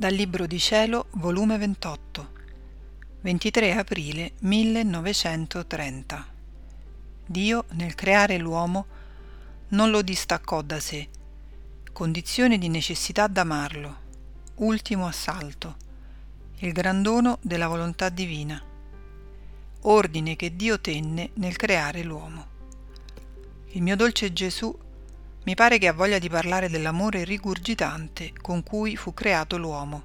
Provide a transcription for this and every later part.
Dal Libro di Cielo, volume 28, 23 aprile 1930. Dio, nel creare l'uomo, non lo distaccò da sé, condizione di necessità d'amarlo, ultimo assalto, il gran dono della volontà divina, ordine che Dio tenne nel creare l'uomo. Il mio dolce Gesù mi pare che ha voglia di parlare dell'amore rigurgitante con cui fu creato l'uomo.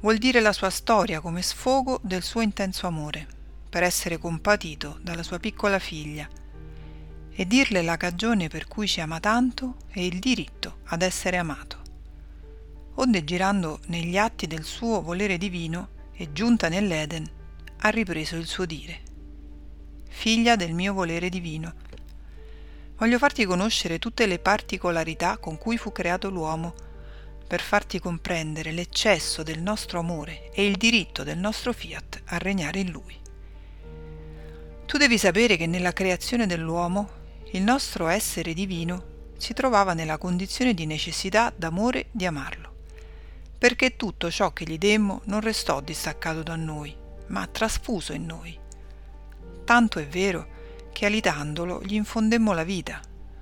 Vuol dire la sua storia come sfogo del suo intenso amore, per essere compatito dalla sua piccola figlia, e dirle la cagione per cui ci ama tanto e il diritto ad essere amato. Onde girando negli atti del suo volere divino e giunta nell'Eden, ha ripreso il suo dire. Figlia del mio volere divino, Voglio farti conoscere tutte le particolarità con cui fu creato l'uomo, per farti comprendere l'eccesso del nostro amore e il diritto del nostro fiat a regnare in lui. Tu devi sapere che nella creazione dell'uomo il nostro essere divino si trovava nella condizione di necessità d'amore di amarlo, perché tutto ciò che gli demmo non restò distaccato da noi, ma trasfuso in noi. Tanto è vero che alitandolo gli infondemmo la vita,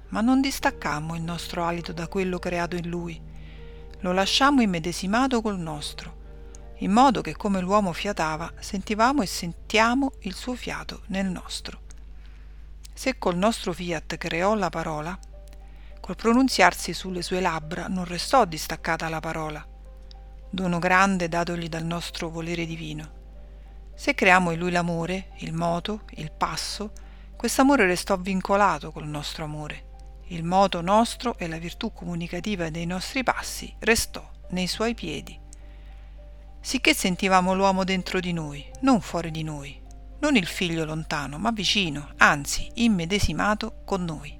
ma non distaccammo il nostro alito da quello creato in lui. Lo lasciammo immedesimato col nostro, in modo che come l'uomo fiatava, sentivamo e sentiamo il suo fiato nel nostro. Se col nostro fiat creò la parola, col pronunziarsi sulle sue labbra non restò distaccata la parola, dono grande datogli dal nostro volere divino. Se creiamo in lui l'amore, il moto, il passo, Quest'amore restò vincolato col nostro amore. Il moto nostro e la virtù comunicativa dei nostri passi restò nei suoi piedi. Sicché sentivamo l'uomo dentro di noi, non fuori di noi, non il figlio lontano, ma vicino, anzi immedesimato con noi.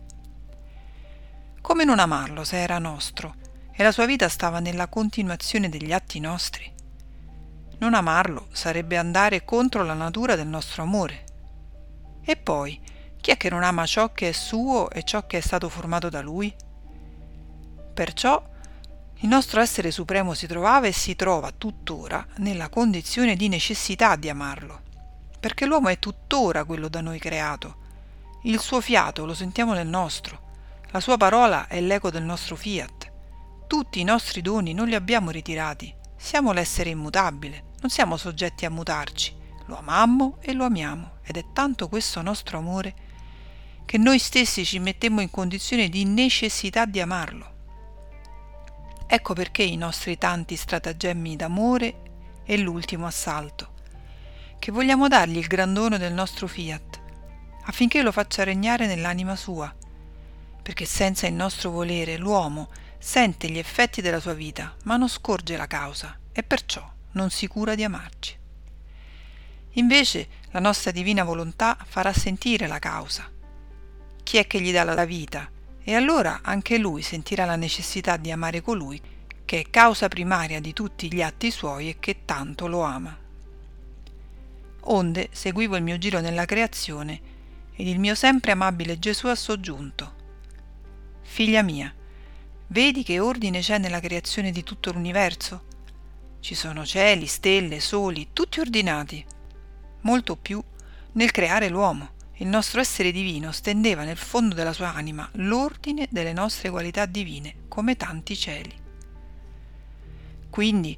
Come non amarlo se era nostro e la sua vita stava nella continuazione degli atti nostri? Non amarlo sarebbe andare contro la natura del nostro amore. E poi, chi è che non ama ciò che è suo e ciò che è stato formato da lui? Perciò il nostro essere supremo si trovava e si trova tuttora nella condizione di necessità di amarlo, perché l'uomo è tuttora quello da noi creato. Il suo fiato lo sentiamo nel nostro, la sua parola è l'eco del nostro fiat. Tutti i nostri doni non li abbiamo ritirati, siamo l'essere immutabile, non siamo soggetti a mutarci, lo amammo e lo amiamo ed è tanto questo nostro amore che noi stessi ci mettemmo in condizione di necessità di amarlo. Ecco perché i nostri tanti stratagemmi d'amore e l'ultimo assalto, che vogliamo dargli il gran dono del nostro fiat, affinché lo faccia regnare nell'anima sua, perché senza il nostro volere l'uomo sente gli effetti della sua vita, ma non scorge la causa e perciò non si cura di amarci. Invece la nostra divina volontà farà sentire la causa chi è che gli dà la vita e allora anche lui sentirà la necessità di amare colui che è causa primaria di tutti gli atti suoi e che tanto lo ama. Onde seguivo il mio giro nella creazione ed il mio sempre amabile Gesù ha soggiunto. Figlia mia, vedi che ordine c'è nella creazione di tutto l'universo? Ci sono cieli, stelle, soli, tutti ordinati. Molto più nel creare l'uomo il nostro essere divino stendeva nel fondo della sua anima l'ordine delle nostre qualità divine, come tanti cieli. Quindi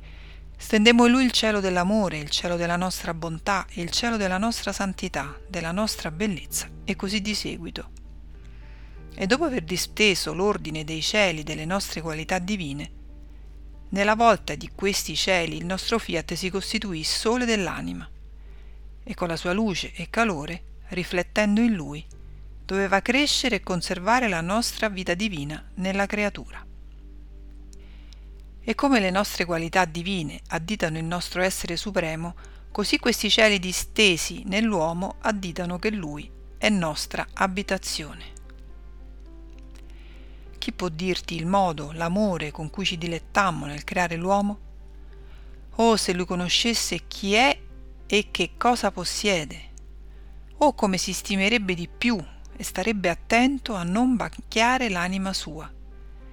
stendemmo in lui il cielo dell'amore, il cielo della nostra bontà il cielo della nostra santità, della nostra bellezza e così di seguito. E dopo aver disteso l'ordine dei cieli delle nostre qualità divine, nella volta di questi cieli il nostro fiat si costituì sole dell'anima e con la sua luce e calore riflettendo in lui, doveva crescere e conservare la nostra vita divina nella creatura. E come le nostre qualità divine additano il nostro essere supremo, così questi cieli distesi nell'uomo additano che lui è nostra abitazione. Chi può dirti il modo, l'amore con cui ci dilettammo nel creare l'uomo? Oh, se lui conoscesse chi è e che cosa possiede, o come si stimerebbe di più e starebbe attento a non bacchiare l'anima sua,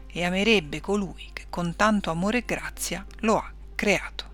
e amerebbe colui che con tanto amore e grazia lo ha creato.